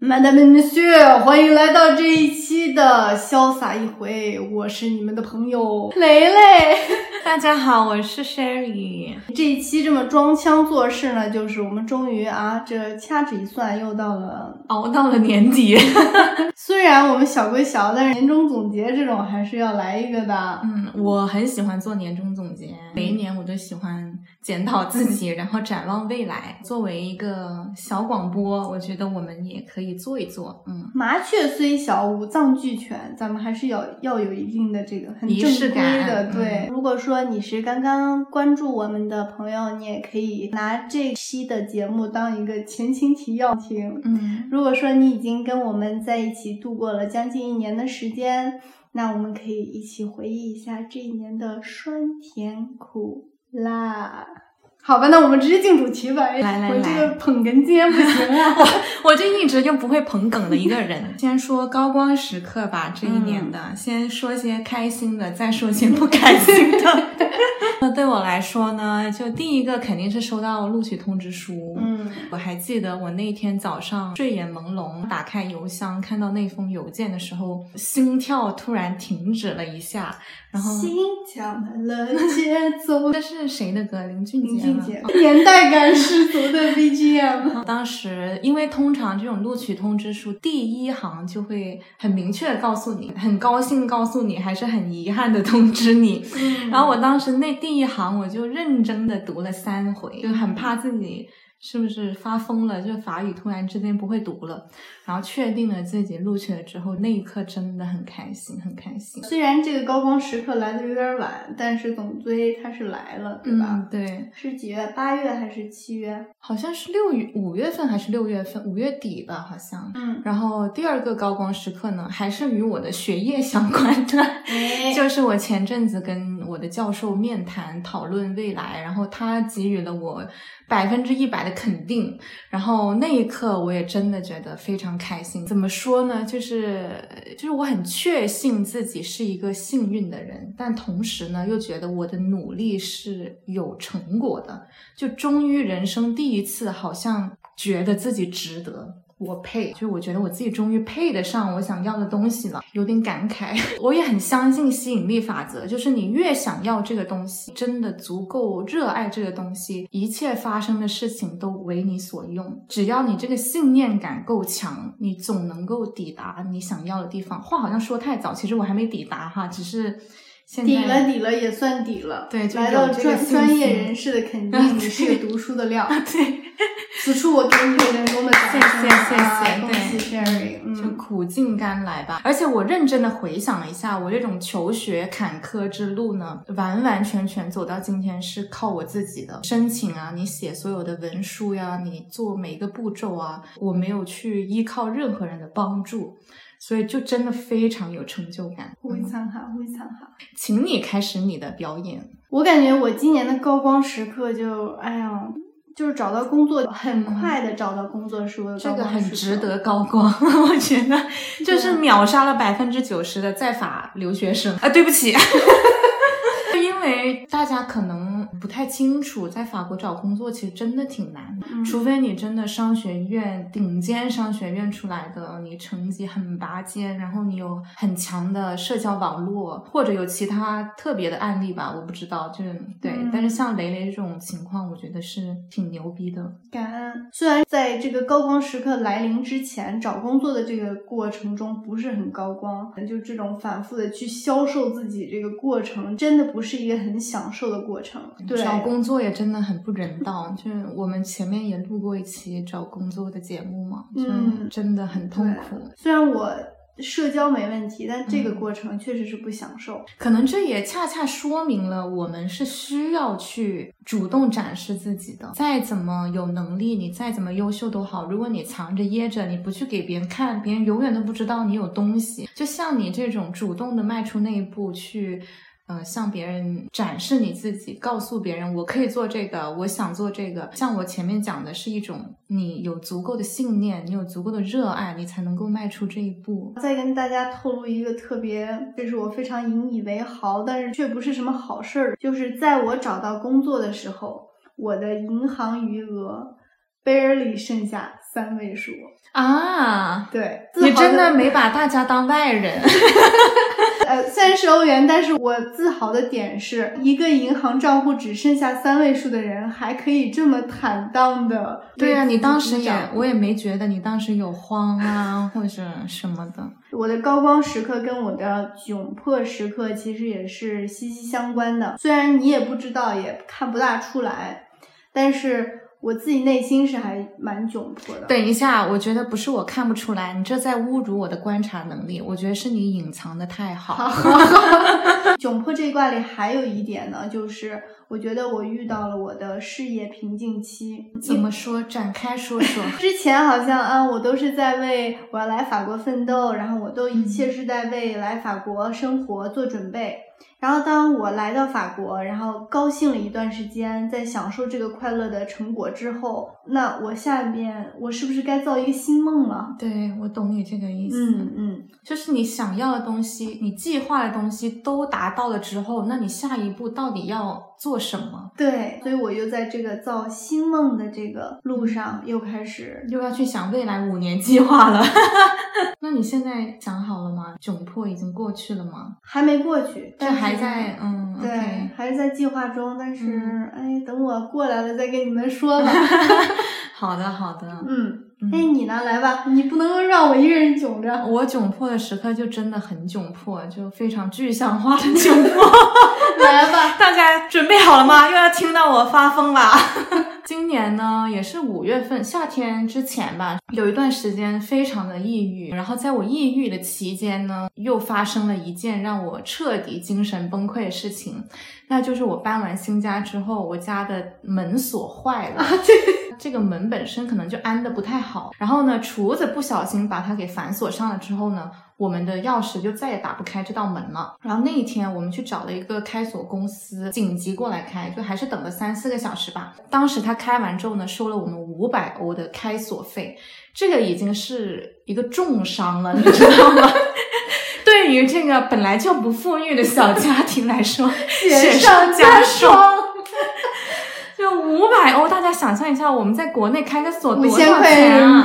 Madame Monsieur，欢迎来到这一期的潇洒一回，我是你们的朋友雷雷。大家好，我是 Sherry。这一期这么装腔作势呢，就是我们终于啊，这掐指一算，又到了熬到了年底。虽然我们小归小，但是年终总结这种还是要来一个的。嗯，我很喜欢做年终总结，每一年我都喜欢检讨自己，然后展望未来。作为一个小广播，我觉得我们也可以做一做。嗯，麻雀虽小，五脏俱全，咱们还是要要有一定的这个很仪正规式感的。嗯对，如果说你是刚刚关注我们的朋友，你也可以拿这期的节目当一个前情提要听。嗯，如果说你已经跟我们在一起度过了将近一年的时间，那我们可以一起回忆一下这一年的酸甜苦辣。好吧，那我们直接进主题吧。来来来我这来个捧哏今天不行啊。我 我就一直就不会捧梗的一个人。先说高光时刻吧，这一年的，先说些开心的，再说些不开心的。那对我来说呢，就第一个肯定是收到录取通知书。嗯，我还记得我那天早上睡眼朦胧，打开邮箱看到那封邮件的时候，心跳突然停止了一下，然后心跳慢了节奏。这是谁的歌？林俊林杰 年代感十足的 BGM。当时，因为通常这种录取通知书第一行就会很明确的告诉你，很高兴告诉你，还是很遗憾的通知你。嗯然后我当时那第一行我就认真的读了三回，就很怕自己是不是发疯了，就法语突然之间不会读了。然后确定了自己录取了之后，那一刻真的很开心，很开心。虽然这个高光时刻来的有点晚，但是总归它是来了，对吧？嗯，对，是几月？八月还是七月？好像是六月五月份还是六月份，五月底吧，好像。嗯，然后第二个高光时刻呢，还是与我的学业相关的，哎 就是我前阵子跟我的教授面谈讨论未来，然后他给予了我百分之一百的肯定，然后那一刻我也真的觉得非常开心。怎么说呢？就是就是我很确信自己是一个幸运的人，但同时呢，又觉得我的努力是有成果的，就终于人生第一次好像觉得自己值得。我配，就我觉得我自己终于配得上我想要的东西了，有点感慨。我也很相信吸引力法则，就是你越想要这个东西，真的足够热爱这个东西，一切发生的事情都为你所用。只要你这个信念感够强，你总能够抵达你想要的地方。话好像说太早，其实我还没抵达哈，只是现在抵了抵了也算抵了。对就来到这个专专业人士的肯 定，你是个读书的料。对。此处我给你一个人工的掌声，谢谢谢谢啊恭喜对 Sherry，就嗯，苦尽甘来吧。而且我认真的回想了一下，我这种求学坎坷之路呢，完完全全走到今天是靠我自己的申请啊，你写所有的文书呀，你做每一个步骤啊，我没有去依靠任何人的帮助。所以就真的非常有成就感。非常好，非常好。请你开始你的表演。我感觉我今年的高光时刻就，哎呀，就是找到工作，很快的找到工作是我的嗯这个。很值得高光，我觉得 就是秒杀了百分之九十的在法留学生啊！对不起，因为大家可能不太清楚，在法国找工作其实真的挺难的，嗯除非你真的商学院顶尖商学院出来的，你成绩很拔尖，然后你有很强的社交网络，或者有其他特别的案例吧，我不知道，就是对。嗯但是像雷雷这种情况，我觉得是挺牛逼的。感恩。虽然在这个高光时刻来临之前，找工作的这个过程中不是很高光，就这种反复的去销售自己这个过程，真的不是一个很享受的过程。对，找工作也真的很不人道，就是我们前面也录过一期找工作的节目嘛，嗯就真的很痛苦。虽然我社交没问题，但这个嗯过程确实是不享受。可能这也恰恰说明了我们是需要去主动展示自己的。再怎么有能力，你再怎么优秀都好，如果你藏着掖着，你不去给别人看，别人永远都不知道你有东西。就像你这种主动的迈出那一步去。呃，向别人展示你自己，告诉别人我可以做这个，我想做这个。像我前面讲的是一种，你有足够的信念，你有足够的热爱，你才能够迈出这一步。再跟大家透露一个特别，就是我非常引以为豪，但是却不是什么好事儿，就是在我找到工作的时候，我的银行余额 barely 剩下三位数啊！对，你真的没把大家当外人。呃，虽然是欧元，但是我自豪的点是一个银行账户只剩下三位数的人，还可以这么坦荡的。对呀，你当时也，我也没觉得你当时有慌啊，或者什么的。我的高光时刻跟我的窘迫时刻其实也是息息相关的，虽然你也不知道，也看不大出来，但是。我自己内心是还蛮窘迫的。等一下，我觉得不是我看不出来，你这在侮辱我的观察能力。我觉得是你隐藏的太好。窘迫这一卦里还有一点呢，就是我觉得我遇到了我的事业瓶颈期。怎么说？展开说说。之前好像啊，我都是在为我要来法国奋斗，然后我都一切是在为来法国生活做准备。然后当我来到法国，然后高兴了一段时间，在享受这个快乐的成果之后，那我下面我是不是该造一个新梦了？对，我懂你这个意思。嗯嗯，就是你想要的东西，你计划的东西都达到了之后，那你下一步到底要做什么？对，所以我又在这个造新梦的这个路上又开始又要去想未来五年计划了。那你现在想好了吗？窘迫已经过去了吗？还没过去，但还在嗯，对，还是在计划中。但是，哎，等我过来了再跟你们说吧。好的，好的。嗯，哎，你呢？来吧，你不能让我一个人窘着。我窘迫的时刻就真的很窘迫，就非常具象化的窘迫。来吧，大家准备好了吗？又要听到我发疯了。今年呢，也是五月份夏天之前吧，有一段时间非常的抑郁。然后在我抑郁的期间呢，又发生了一件让我彻底精神崩溃的事情，那就是我搬完新家之后，我家的门锁坏了。这个门本身可能就安的不太好，然后呢，厨子不小心把它给反锁上了之后呢。我们的钥匙就再也打不开这道门了。然后那一天，我们去找了一个开锁公司，紧急过来开，就还是等了三四个小时吧。当时他开完之后呢，收了我们五百欧的开锁费，这个已经是一个重伤了，你知道吗？对于这个本来就不富裕的小家庭来说，雪上加霜。就五百欧，大家想象一下，我们在国内开个锁多少钱啊？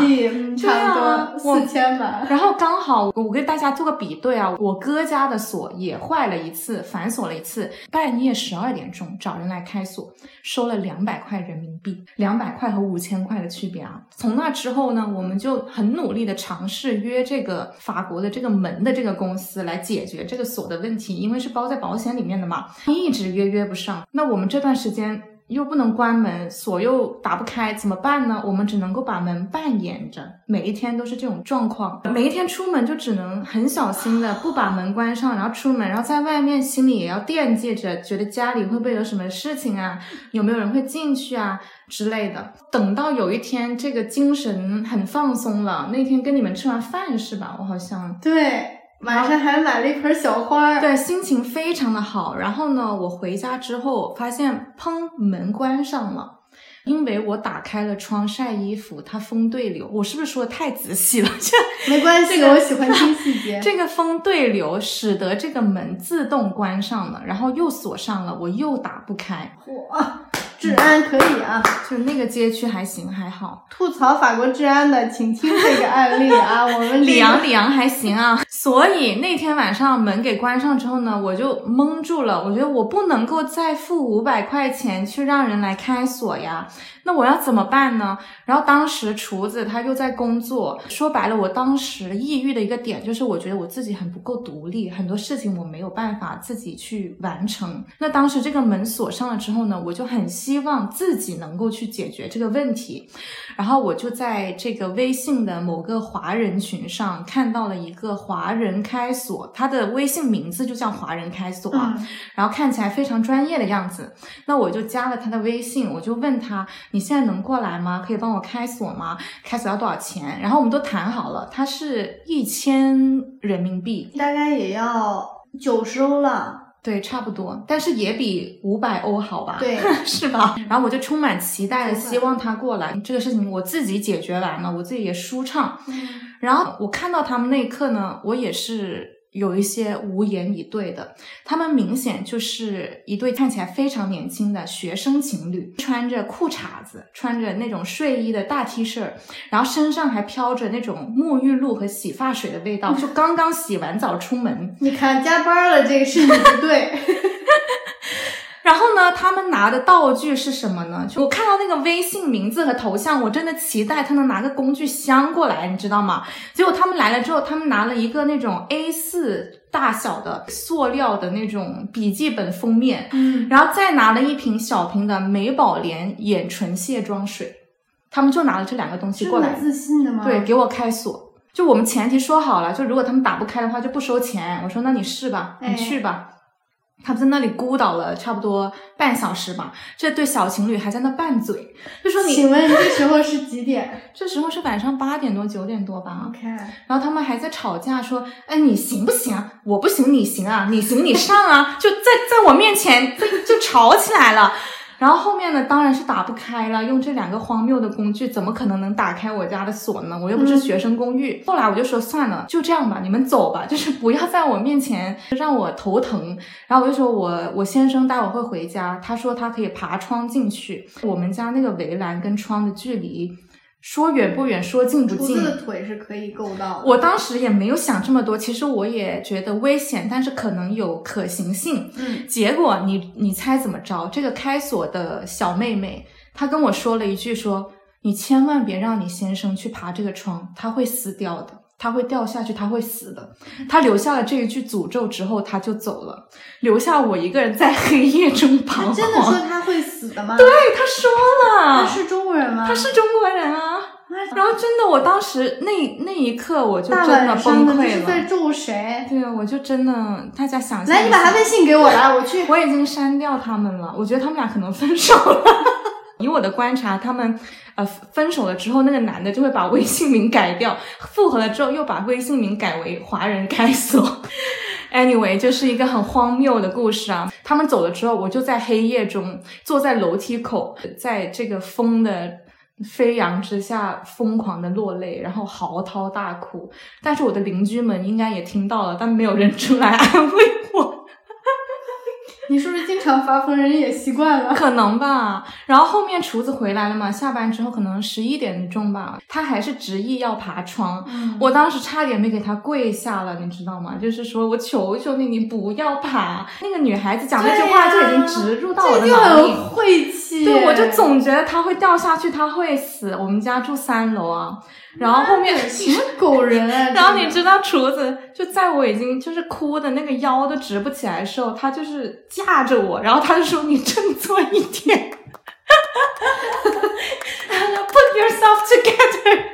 差不多四千吧。然后刚好我给大家做个比对啊，我哥家的锁也坏了一次，反锁了一次，半夜十二点钟找人来开锁，收了两百块人民币，两百块和五千块的区别啊。从那之后呢，我们就很努力的尝试约这个法国的这个门的这个公司来解决这个锁的问题，因为是包在保险里面的嘛，一直约约不上。那我们这段时间。又不能关门，锁又打不开，怎么办呢？我们只能够把门半掩着，每一天都是这种状况。每一天出门就只能很小心的不把门关上，然后出门，然后在外面心里也要惦记着，觉得家里会不会有什么事情啊？有没有人会进去啊之类的。等到有一天这个精神很放松了，那天跟你们吃完饭是吧？我好像对。晚上还买了一盆小花，对，心情非常的好。然后呢，我回家之后发现，砰，门关上了，因为我打开了窗晒衣服，它风对流。我是不是说的太仔细了？这没关系，这个我喜欢听细节。这个风对流使得这个门自动关上了，然后又锁上了，我又打不开。嚯！治安可以啊，就那个街区还行，还好。吐槽法国治安的，请听这个案例啊。我们里昂里昂还行啊。所以那天晚上门给关上之后呢，我就蒙住了。我觉得我不能够再付五百块钱去让人来开锁呀。那我要怎么办呢？然后当时厨子他又在工作，说白了，我当时抑郁的一个点就是，我觉得我自己很不够独立，很多事情我没有办法自己去完成。那当时这个门锁上了之后呢，我就很希望自己能够去解决这个问题。然后我就在这个微信的某个华人群上看到了一个华人开锁，他的微信名字就叫华人开锁，然后看起来非常专业的样子。那我就加了他的微信，我就问他。你现在能过来吗？可以帮我开锁吗？开锁要多少钱？然后我们都谈好了，他是一千人民币，大概也要九十欧了。对，差不多，但是也比五百欧好吧？对，是吧？然后我就充满期待的希望他过来，这个事情我自己解决完了，我自己也舒畅。然后我看到他们那一刻呢，我也是。有一些无言以对的，他们明显就是一对看起来非常年轻的学生情侣，穿着裤衩子，穿着那种睡衣的大 T 恤，然后身上还飘着那种沐浴露和洗发水的味道，就刚刚洗完澡出门。你看加班了，这个是你不对。他们拿的道具是什么呢？就我看到那个微信名字和头像，我真的期待他能拿个工具箱过来，你知道吗？结果他们来了之后，他们拿了一个那种 A 四大小的塑料的那种笔记本封面，嗯，然后再拿了一瓶小瓶的美宝莲眼唇卸妆水，他们就拿了这两个东西过来，自信的吗？对，给我开锁。就我们前提说好了，就如果他们打不开的话，就不收钱。我说那你试吧，你去吧。他们在那里孤岛了差不多半小时吧，这对小情侣还在那拌嘴，就说你。请问这时候是几点？这时候是晚上八点多九点多吧。OK。然后他们还在吵架，说：“哎，你行不行啊？我不行，你行啊？你行你上啊！” 就在在我面前就就吵起来了。然后后面呢，当然是打不开了。用这两个荒谬的工具，怎么可能能打开我家的锁呢？我又不是学生公寓。后来我就说算了，就这样吧，你们走吧，就是不要在我面前让我头疼。然后我就说我我先生待会会回家，他说他可以爬窗进去。我们家那个围栏跟窗的距离。说远不远，说近不近。腿是可以够到。我当时也没有想这么多，其实我也觉得危险，但是可能有可行性。嗯。结果你你猜怎么着？这个开锁的小妹妹，她跟我说了一句：说你千万别让你先生去爬这个窗，他会死掉的，他会掉下去，他会死的。他留下了这一句诅咒之后，他就走了，留下我一个人在黑夜中彷徨。真的说他会死的吗？对，他说了。他是中国人吗？他是中国人啊。然后真的，我当时那那一刻我就真的崩溃了。是在咒谁？对啊，我就真的，大家想象。来，你把他微信给我来，我去。我已经删掉他们了，我觉得他们俩可能分手了。以我的观察，他们呃分手了之后，那个男的就会把微信名改掉，复合了之后又把微信名改为华人开锁。Anyway，就是一个很荒谬的故事啊。他们走了之后，我就在黑夜中坐在楼梯口，在这个风的。飞扬之下，疯狂的落泪，然后嚎啕大哭。但是我的邻居们应该也听到了，但没有人出来安慰我。你是不是经常发疯，人也习惯了？可能吧。然后后面厨子回来了嘛，下班之后可能十一点钟吧，他还是执意要爬窗。我当时差点没给他跪下了，你知道吗？就是说我求求你，你不要爬。那个女孩子讲那句话就已经植入到我的脑里，晦气。对，我就总觉得他会掉下去，他会死。我们家住三楼啊。然后后面 什么狗人啊！然后你知道厨子就在我已经就是哭的那个腰都直不起来的时候，他就是架着我，然后他就说：“你振作一点，Put yourself together。”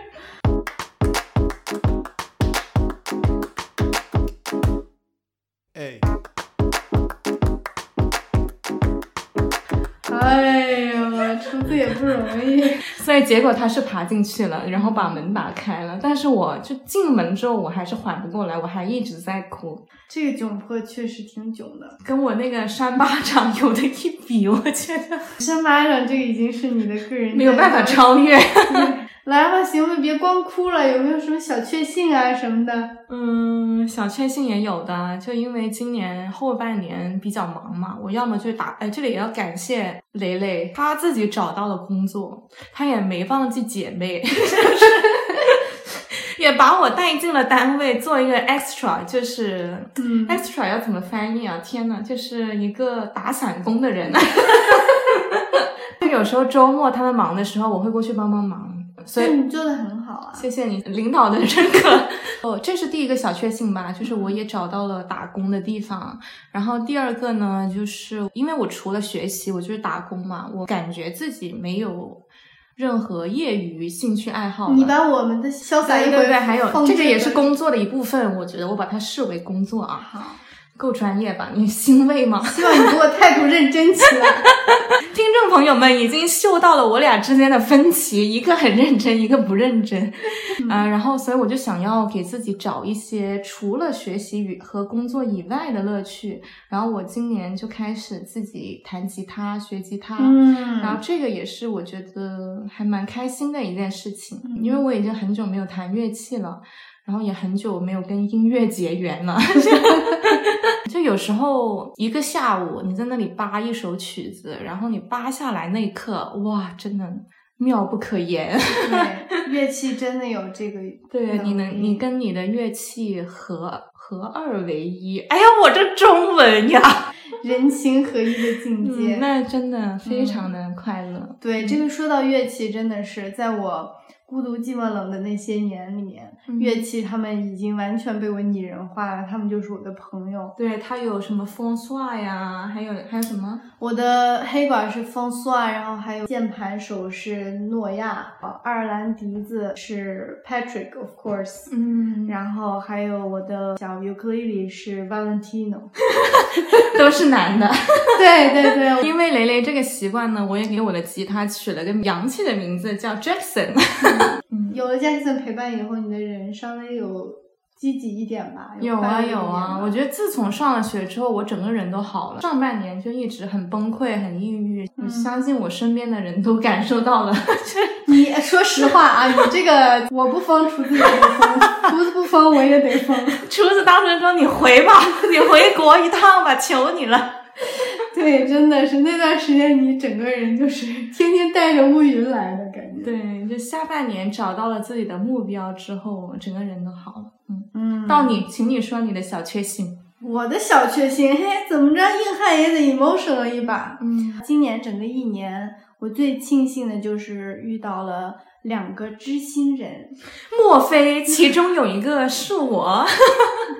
哎呀，厨子也不容易。所以结果他是爬进去了，然后把门打开了。但是我就进门之后，我还是缓不过来，我还一直在哭。这个窘迫确实挺囧的，跟我那个扇巴掌有的一比，我觉得扇巴掌这个已经是你的个人没有办法超越。来吧，行吧，别光哭了，有没有什么小确幸啊什么的？嗯，小确幸也有的，就因为今年后半年比较忙嘛，我要么就打，哎，这里也要感谢蕾蕾，她自己找到了工作，她也没忘记姐妹，也把我带进了单位做一个 extra，就是嗯 extra 要怎么翻译啊？天呐，就是一个打散工的人，就有时候周末他们忙的时候，我会过去帮帮忙。所以你做的很好啊，谢谢你领导的认可。哦，这是第一个小确幸吧，就是我也找到了打工的地方。然后第二个呢，就是因为我除了学习，我就是打工嘛，我感觉自己没有任何业余兴趣爱好。你把我们的潇洒一对对，还有这个也是工作的一部分，我觉得我把它视为工作啊。好。够专业吧？你欣慰吗？希望你给我态度认真起来。听众朋友们已经嗅到了我俩之间的分歧，一个很认真，一个不认真。啊，然后所以我就想要给自己找一些除了学习与和工作以外的乐趣。然后我今年就开始自己弹吉他，学吉他。嗯，然后这个也是我觉得还蛮开心的一件事情，因为我已经很久没有弹乐器了。然后也很久没有跟音乐结缘了。就有时候一个下午你在那里扒一首曲子，然后你扒下来那一刻，哇，真的妙不可言。对，乐器真的有这个，对，你能你跟你的乐器合合二为一。哎呀，我这中文呀，人情合一的境界，那真的非常的快乐。对，这个说到乐器，真的是在我。孤独、寂寞、冷的那些年里面，乐器他们已经完全被我拟人化了，他们就是我的朋友。对他有什么风刷呀，还有还有什么？我的黑管是风刷，然后还有键盘手是诺亚，爱尔兰笛子是 Patrick，of course。嗯，然后还有我的小尤克里里是 Valentino，都是男的。对对对，因为雷雷这个习惯呢，我也给我的吉他取了个洋气的名字，叫 Jackson。嗯，有了 Jackson 陪伴以后，你的人稍微有积极一点吧？有啊有啊，我觉得自从上了学之后，我整个人都好了。上半年就一直很崩溃、很抑郁，我相信我身边的人都感受到了。你说实话啊，你这个我不疯，厨子也得疯，厨子不疯我也得疯。厨子当时说：“你回吧，你回国一趟吧，求你了。”对，真的是那段时间，你整个人就是天天带着乌云来的感觉。对，就下半年找到了自己的目标之后，整个人都好了。嗯嗯。到你，请你说你的小确幸。我的小确幸，嘿，怎么着，硬汉也得 emotional 一把。嗯。今年整个一年，我最庆幸的就是遇到了两个知心人。莫非其中有一个是我？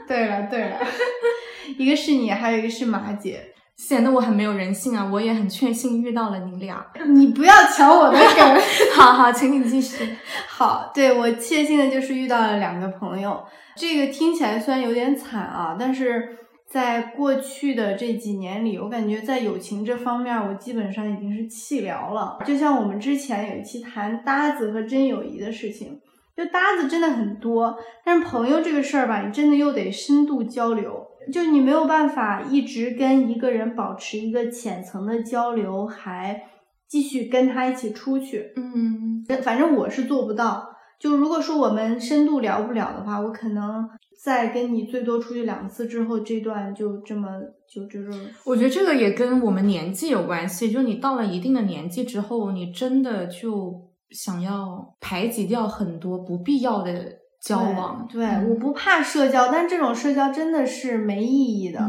对 了对了，一个是你，还有一个是马姐。显得我很没有人性啊！我也很确信遇到了你俩。你不要抢我的梗。好好，请你继续。好，对我确信的就是遇到了两个朋友。这个听起来虽然有点惨啊，但是在过去的这几年里，我感觉在友情这方面，我基本上已经是弃疗了。就像我们之前有一期谈搭子和真友谊的事情，就搭子真的很多，但是朋友这个事儿吧，你真的又得深度交流。就你没有办法一直跟一个人保持一个浅层的交流，还继续跟他一起出去。嗯，反正我是做不到。就如果说我们深度聊不了的话，我可能在跟你最多出去两次之后，这段就这么就这种。我觉得这个也跟我们年纪有关系。就你到了一定的年纪之后，你真的就想要排挤掉很多不必要的。交往对，我不怕社交，但这种社交真的是没意义的，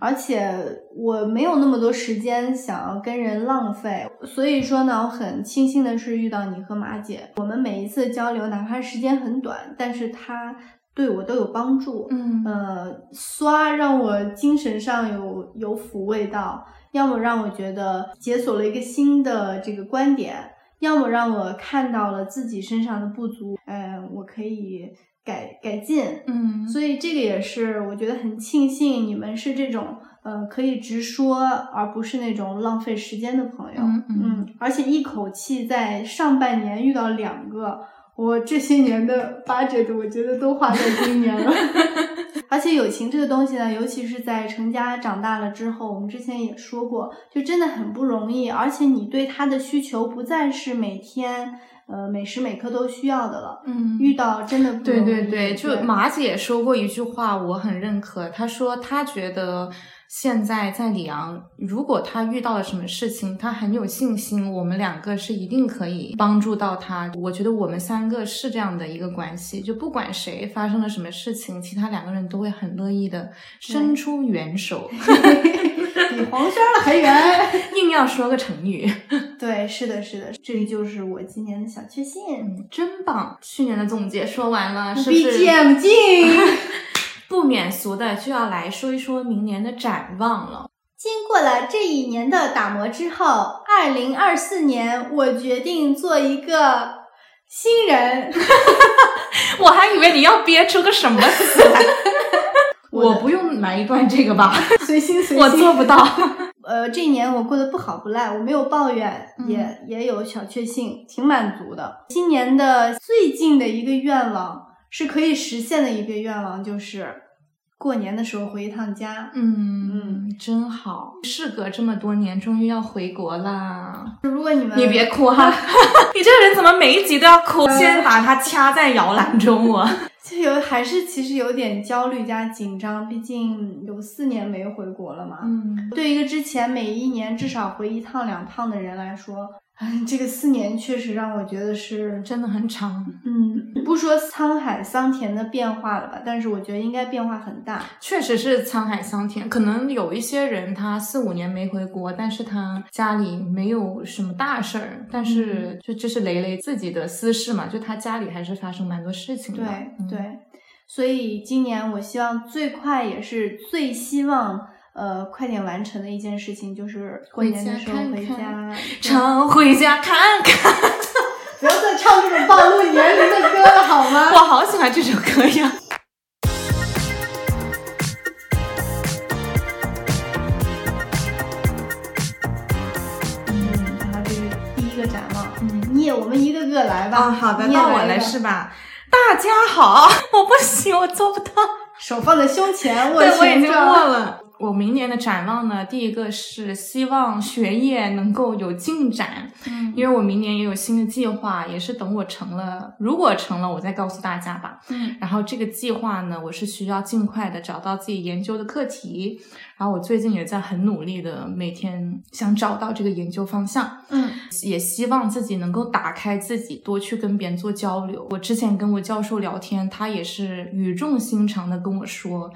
而且我没有那么多时间想要跟人浪费。所以说呢，我很庆幸的是遇到你和马姐，我们每一次交流，哪怕时间很短，但是他对我都有帮助。嗯，呃，刷让我精神上有有抚慰到，要么让我觉得解锁了一个新的这个观点。要么让我看到了自己身上的不足，嗯，我可以改改进，嗯，所以这个也是我觉得很庆幸你们是这种，呃，可以直说，而不是那种浪费时间的朋友，嗯，而且一口气在上半年遇到两个，我这些年的 budget 我觉得都花在今年了。而且友情这个东西呢，尤其是在成家长大了之后，我们之前也说过，就真的很不容易。而且你对他的需求不再是每天，呃，每时每刻都需要的了。嗯，遇到真的不对对对，就马姐说过一句话，我很认可。她说她觉得。现在在里昂，如果他遇到了什么事情，他很有信心，我们两个是一定可以帮助到他。我觉得我们三个是这样的一个关系，就不管谁发生了什么事情，其他两个人都会很乐意的伸出援手，比黄轩儿还远。硬要说个成语，对，是的，是的，这就是我今年的小确幸，真棒。去年的总结说完了，是不是？BGM 进。不免俗的就要来说一说明年的展望了。经过了这一年的打磨之后，二零二四年我决定做一个新人。我还以为你要憋出个什么词来。我不用来一段这个吧？随心随心。我做不到。呃，这一年我过得不好不赖，我没有抱怨，也也有小确幸，挺满足的。今年的最近的一个愿望。是可以实现的一个愿望，就是过年的时候回一趟家。嗯嗯真好，事隔这么多年，终于要回国啦！如果你们你别哭哈，你这个人怎么每一集都要哭？先把它掐在摇篮中，我。就有还是其实有点焦虑加紧张，毕竟有四年没回国了嘛。嗯，对一个之前每一年至少回一趟两趟的人来说，嗯，这个四年确实让我觉得是，真的很长。嗯，不说沧海桑田的变化了吧，但是我觉得应该变化很大。确实是沧海桑田，可能有一些人他四五年没回国，但是他家里没有什么大事儿，但是就这是雷雷自己的私事嘛，就他家里还是发生蛮多事情的。对嗯对，所以今年我希望最快也是最希望呃快点完成的一件事情，就是过年的时候回回家。常回家看看，不要再唱这种暴露年龄的歌了好吗？我好喜欢这首歌呀。嗯，然后这是第一个展望。嗯你也我们一个个来吧。啊，好的，你也到我来是吧？大家好，我不行，我做不到。手放在胸前，握 对，我已经。握了。我明年的展望呢，第一个是希望学业能够有进展，嗯因为我明年也有新的计划，也是等我成了，如果成了，我再告诉大家吧。嗯然后这个计划呢，我是需要尽快的找到自己研究的课题，然后我最近也在很努力的每天想找到这个研究方向。嗯也希望自己能够打开自己，多去跟别人做交流。我之前跟我教授聊天，他也是语重心长的跟我说，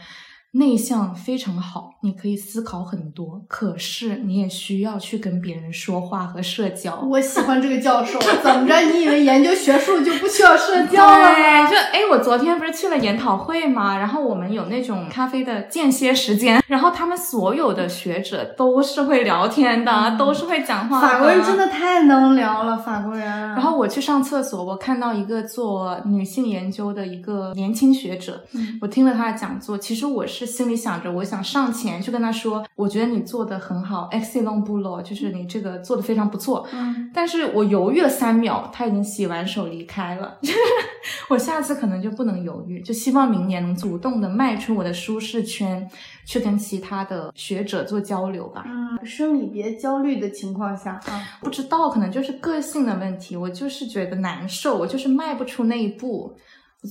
内向非常好，你可以思考很多，可是你也需要去跟别人说话和社交。我喜欢这个教授。怎么着？你以为研究学术就不需要社交了对，就哎，我昨天不是去了研讨会嘛，然后我们有那种咖啡的间歇时间，然后他们所有的学者都是会聊天的，都是会讲话的。法国人真的太能聊了，法国人。然后我去上厕所，我看到一个做女性研究的一个年轻学者，嗯我听了他的讲座，其实我是心里想着，我想上前去跟他说，我觉得你做的很好，excellent b l o 就是你这个做的非常不错。嗯，但是我犹豫了三秒，他已经洗完手离开了。我下次可能就不能犹豫，就希望明年能主动的迈出我的舒适圈，去跟其他的学者做交流吧。嗯，生理别焦虑的情况下啊，不知道，可能就是个性的问题，我就是觉得难受，我就是迈不出那一步。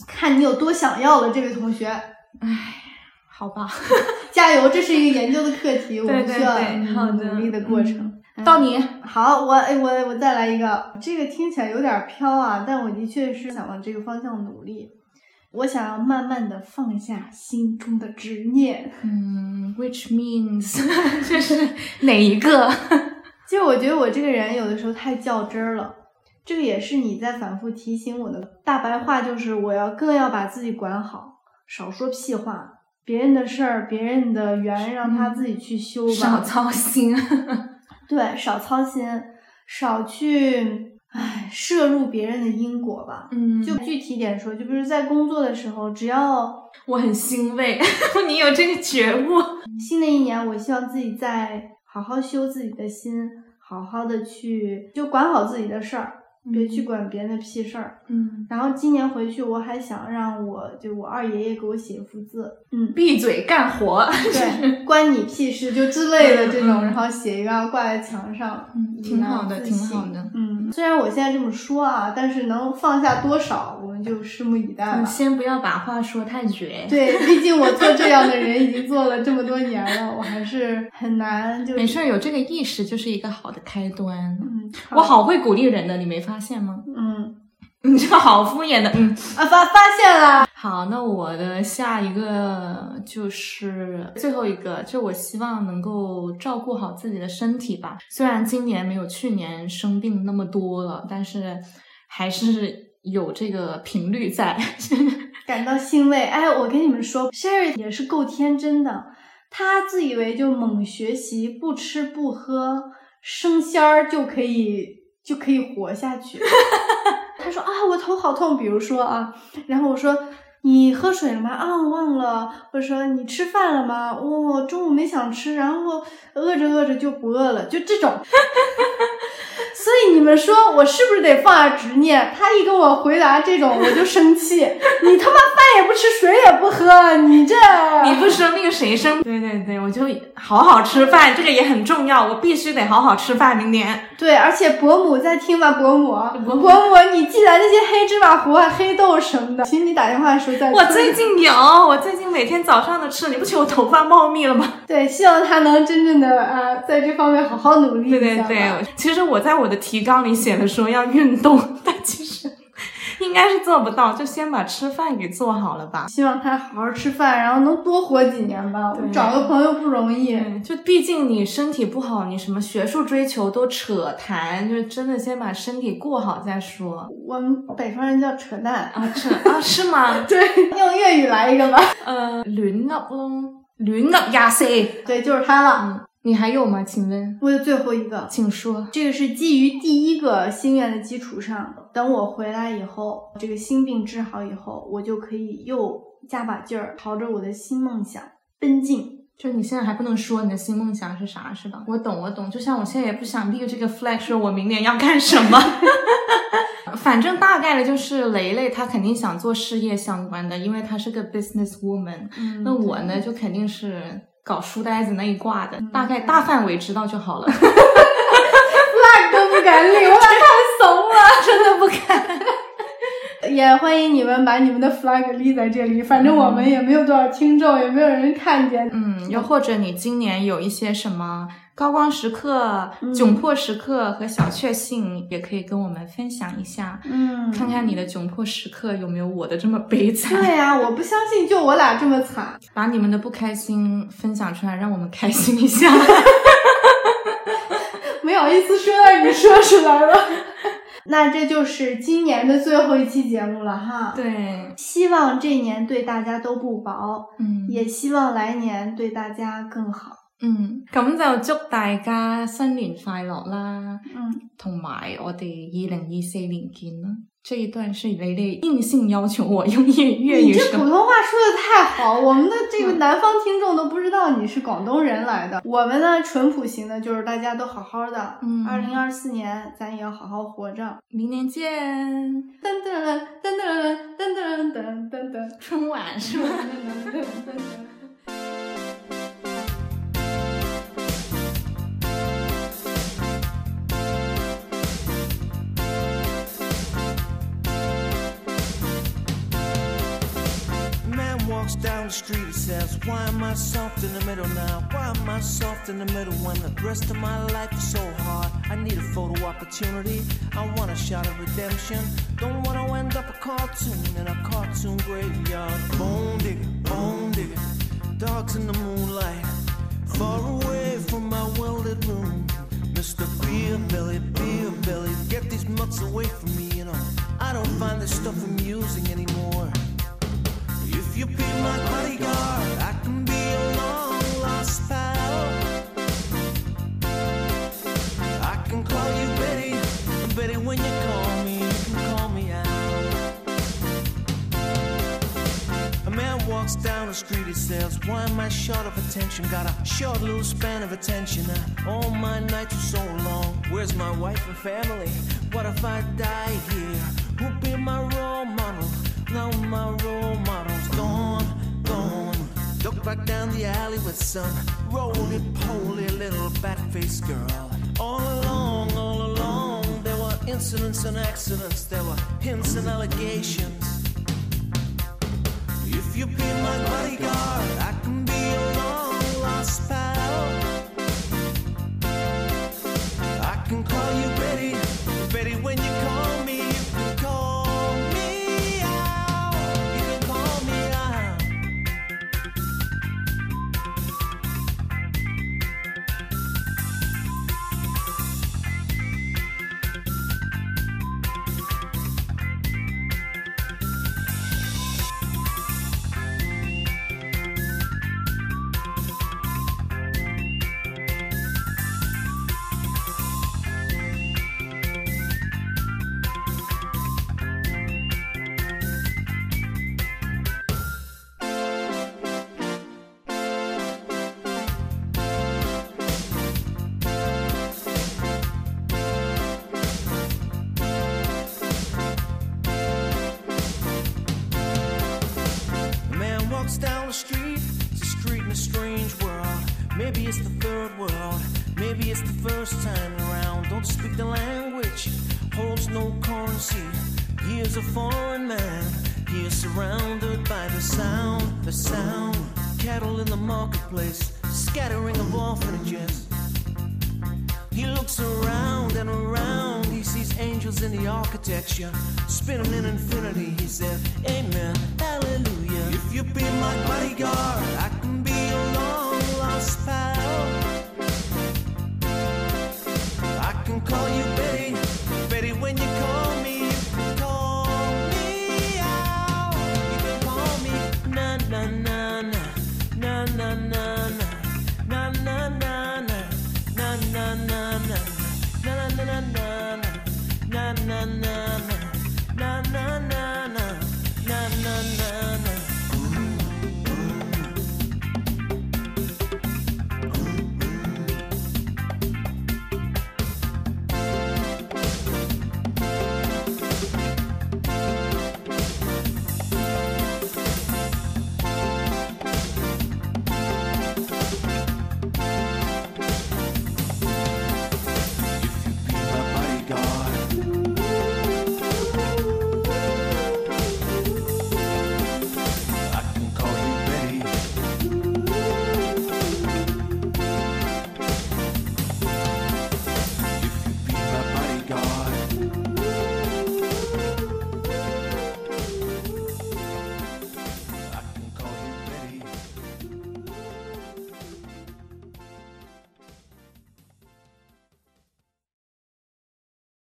看你有多想要了，这位同学，唉，好吧，加油！这是一个研究的课题，我们需要努力的过程。嗯到你，好，我哎我我再来一个，这个听起来有点飘啊，但我的确是想往这个方向努力。我想要慢慢的放下心中的执念。嗯，which means 这是哪一个？其实我觉得我这个人有的时候太较真儿了，这个也是你在反复提醒我的。大白话就是我要更要把自己管好，少说屁话。别人的事儿，别人的缘，让他自己去修吧。少操心。对，少操心，少去唉摄入别人的因果吧。嗯，就具体点说，就比如在工作的时候，只要我很欣慰，你有这个觉悟。新的一年，我希望自己再好好修自己的心，好好的去就管好自己的事儿，别去管别人的屁事儿。嗯，然后今年回去，我还想让我就我二爷爷给我写一幅字，嗯，闭嘴干活。对，关你屁事就之类的这种，嗯然后写一个挂在墙上，嗯挺好的以挺好的嗯，虽然我现在这么说啊，但是能放下多少，我们就拭目以待吧。嗯先不要把话说太绝。对，毕竟我做这样的人已经做了这么多年了，我还是很难就没事儿，有这个意识就是一个好的开端。嗯，我，好会鼓励人的，你没发现吗？嗯你这好敷衍的，嗯。啊发发现了，好，那我的下一个就是最后一个，就我希望能够照顾好自己的身体吧。虽然今年没有去年生病那么多了，但是还是有这个频率在。感到欣慰。哎，我跟你们说，Sherry 也是够天真的，他自以为就猛学习，不吃不喝，升仙儿就可以就可以活下去。他说啊，我头好痛，比如说啊，然后我说。你喝水了吗？啊，忘了。或者说你吃饭了吗？我、中午没想吃，然后饿着饿着就不饿了，就这种。所以你们说我是不是得放下执念？他一跟我回答这种，我就生气。你他妈也不吃，水也不喝，你这 你不说那个谁生？对对对，我就好好吃饭，这个也很重要，我必须得好好吃饭。明年对，而且伯母在听吗，伯母，伯母，你记得那些黑芝麻糊啊、黑豆什么的，请你打电话的时候再。我最近有，我最近每天早上都吃，你不觉得我头发茂密了吗？对，希望他能真正的啊，在这方面好好努力。对对对，其实我在我的提纲里写的说要运动，但其实。应该是做不到，就先把吃饭给做好了吧。希望他好好吃饭，然后能多活几年吧。找个朋友不容易，就毕竟你身体不好，你什么学术追求都扯谈，就是真的先把身体过好再说。我们北方人叫扯淡啊，扯啊是吗？对，用粤语来一个吧。呃，乱噏咯，乱噏廿四，对，就是他了。嗯你还有吗？请问我有最后一个，请说。这个是基于第一个心愿的基础上，等我回来以后，这个心病治好以后，我就可以又加把劲儿，朝着我的新梦想奔进。就你现在还不能说你的新梦想是啥，是吧？我懂，我懂。就像我现在也不想立这个 flag，说我明年要干什么。反正大概的就是雷雷，他肯定想做事业相关的，因为他是个 business woman。那我呢，就肯定是。搞书呆子那一挂的，大概大范围知道就好了。flag 都不敢立，我真的不敢。也欢迎你们把你们的 flag 立在这里，反正我们也没有多少听众，也没有人看见。嗯，又或者你今年有一些什么？高光时刻、窘迫时刻和小确幸，也可以跟我们分享一下。嗯，看看你的窘迫时刻有没有我的这么悲惨。对呀，我不相信就我俩这么惨。把你们的不开心分享出来，让我们开心一下。没好意思说，让你说出来了。那这就是今年的最后一期节目了哈。对，希望这年对大家都不薄。嗯，也希望来年对大家更好。嗯，咁就祝大家新年快乐啦！嗯，同埋我哋二零二四年见啦。这一段是你哋硬性要求我用粤粤语。你这普通话说的太好，我们的这个南方听众都不知道你是广东人来的。我们呢，淳朴型的，就是大家都好好的。嗯，二零二四年咱也要好好活着。明年见！噔噔噔噔噔噔噔噔噔，春晚是吗 street, says, Why am I soft in the middle now? Why am I soft in the middle when the rest of my life is so hard? I need a photo opportunity. I want a shot of redemption. Don't want to end up a cartoon in a cartoon graveyard. Bone digger, bone digger, dogs in the moonlight, far away from my welded room. Mr. Beer Belly, Beer Belly, get these mutts away from me, you know. I don't find this stuff amusing anymore. Why am I can be a long lost pal. I can call you baby, baby when you call me, you can call me out. A man walks down the street he says, why my short of attention? Got a short little span of attention. Uh, all my nights are so long. Where's my wife and family? What if I die here? Who'll be my role model? Now my role model's gone, gone. Look back down the alley with some roly-poly little bat-faced girl. All along, all along, there were incidents and accidents. There were hints and allegations. Maybe it's the third world, maybe it's the first time around. Don't speak the language, holds no currency. He is a foreign man, he is surrounded by the sound, the sound. Cattle in the marketplace, scattering of orphanages. He looks around and around, he sees angels in the architecture, spinning in infinity. He said, Amen, Hallelujah style. I can call you Betty, Betty when you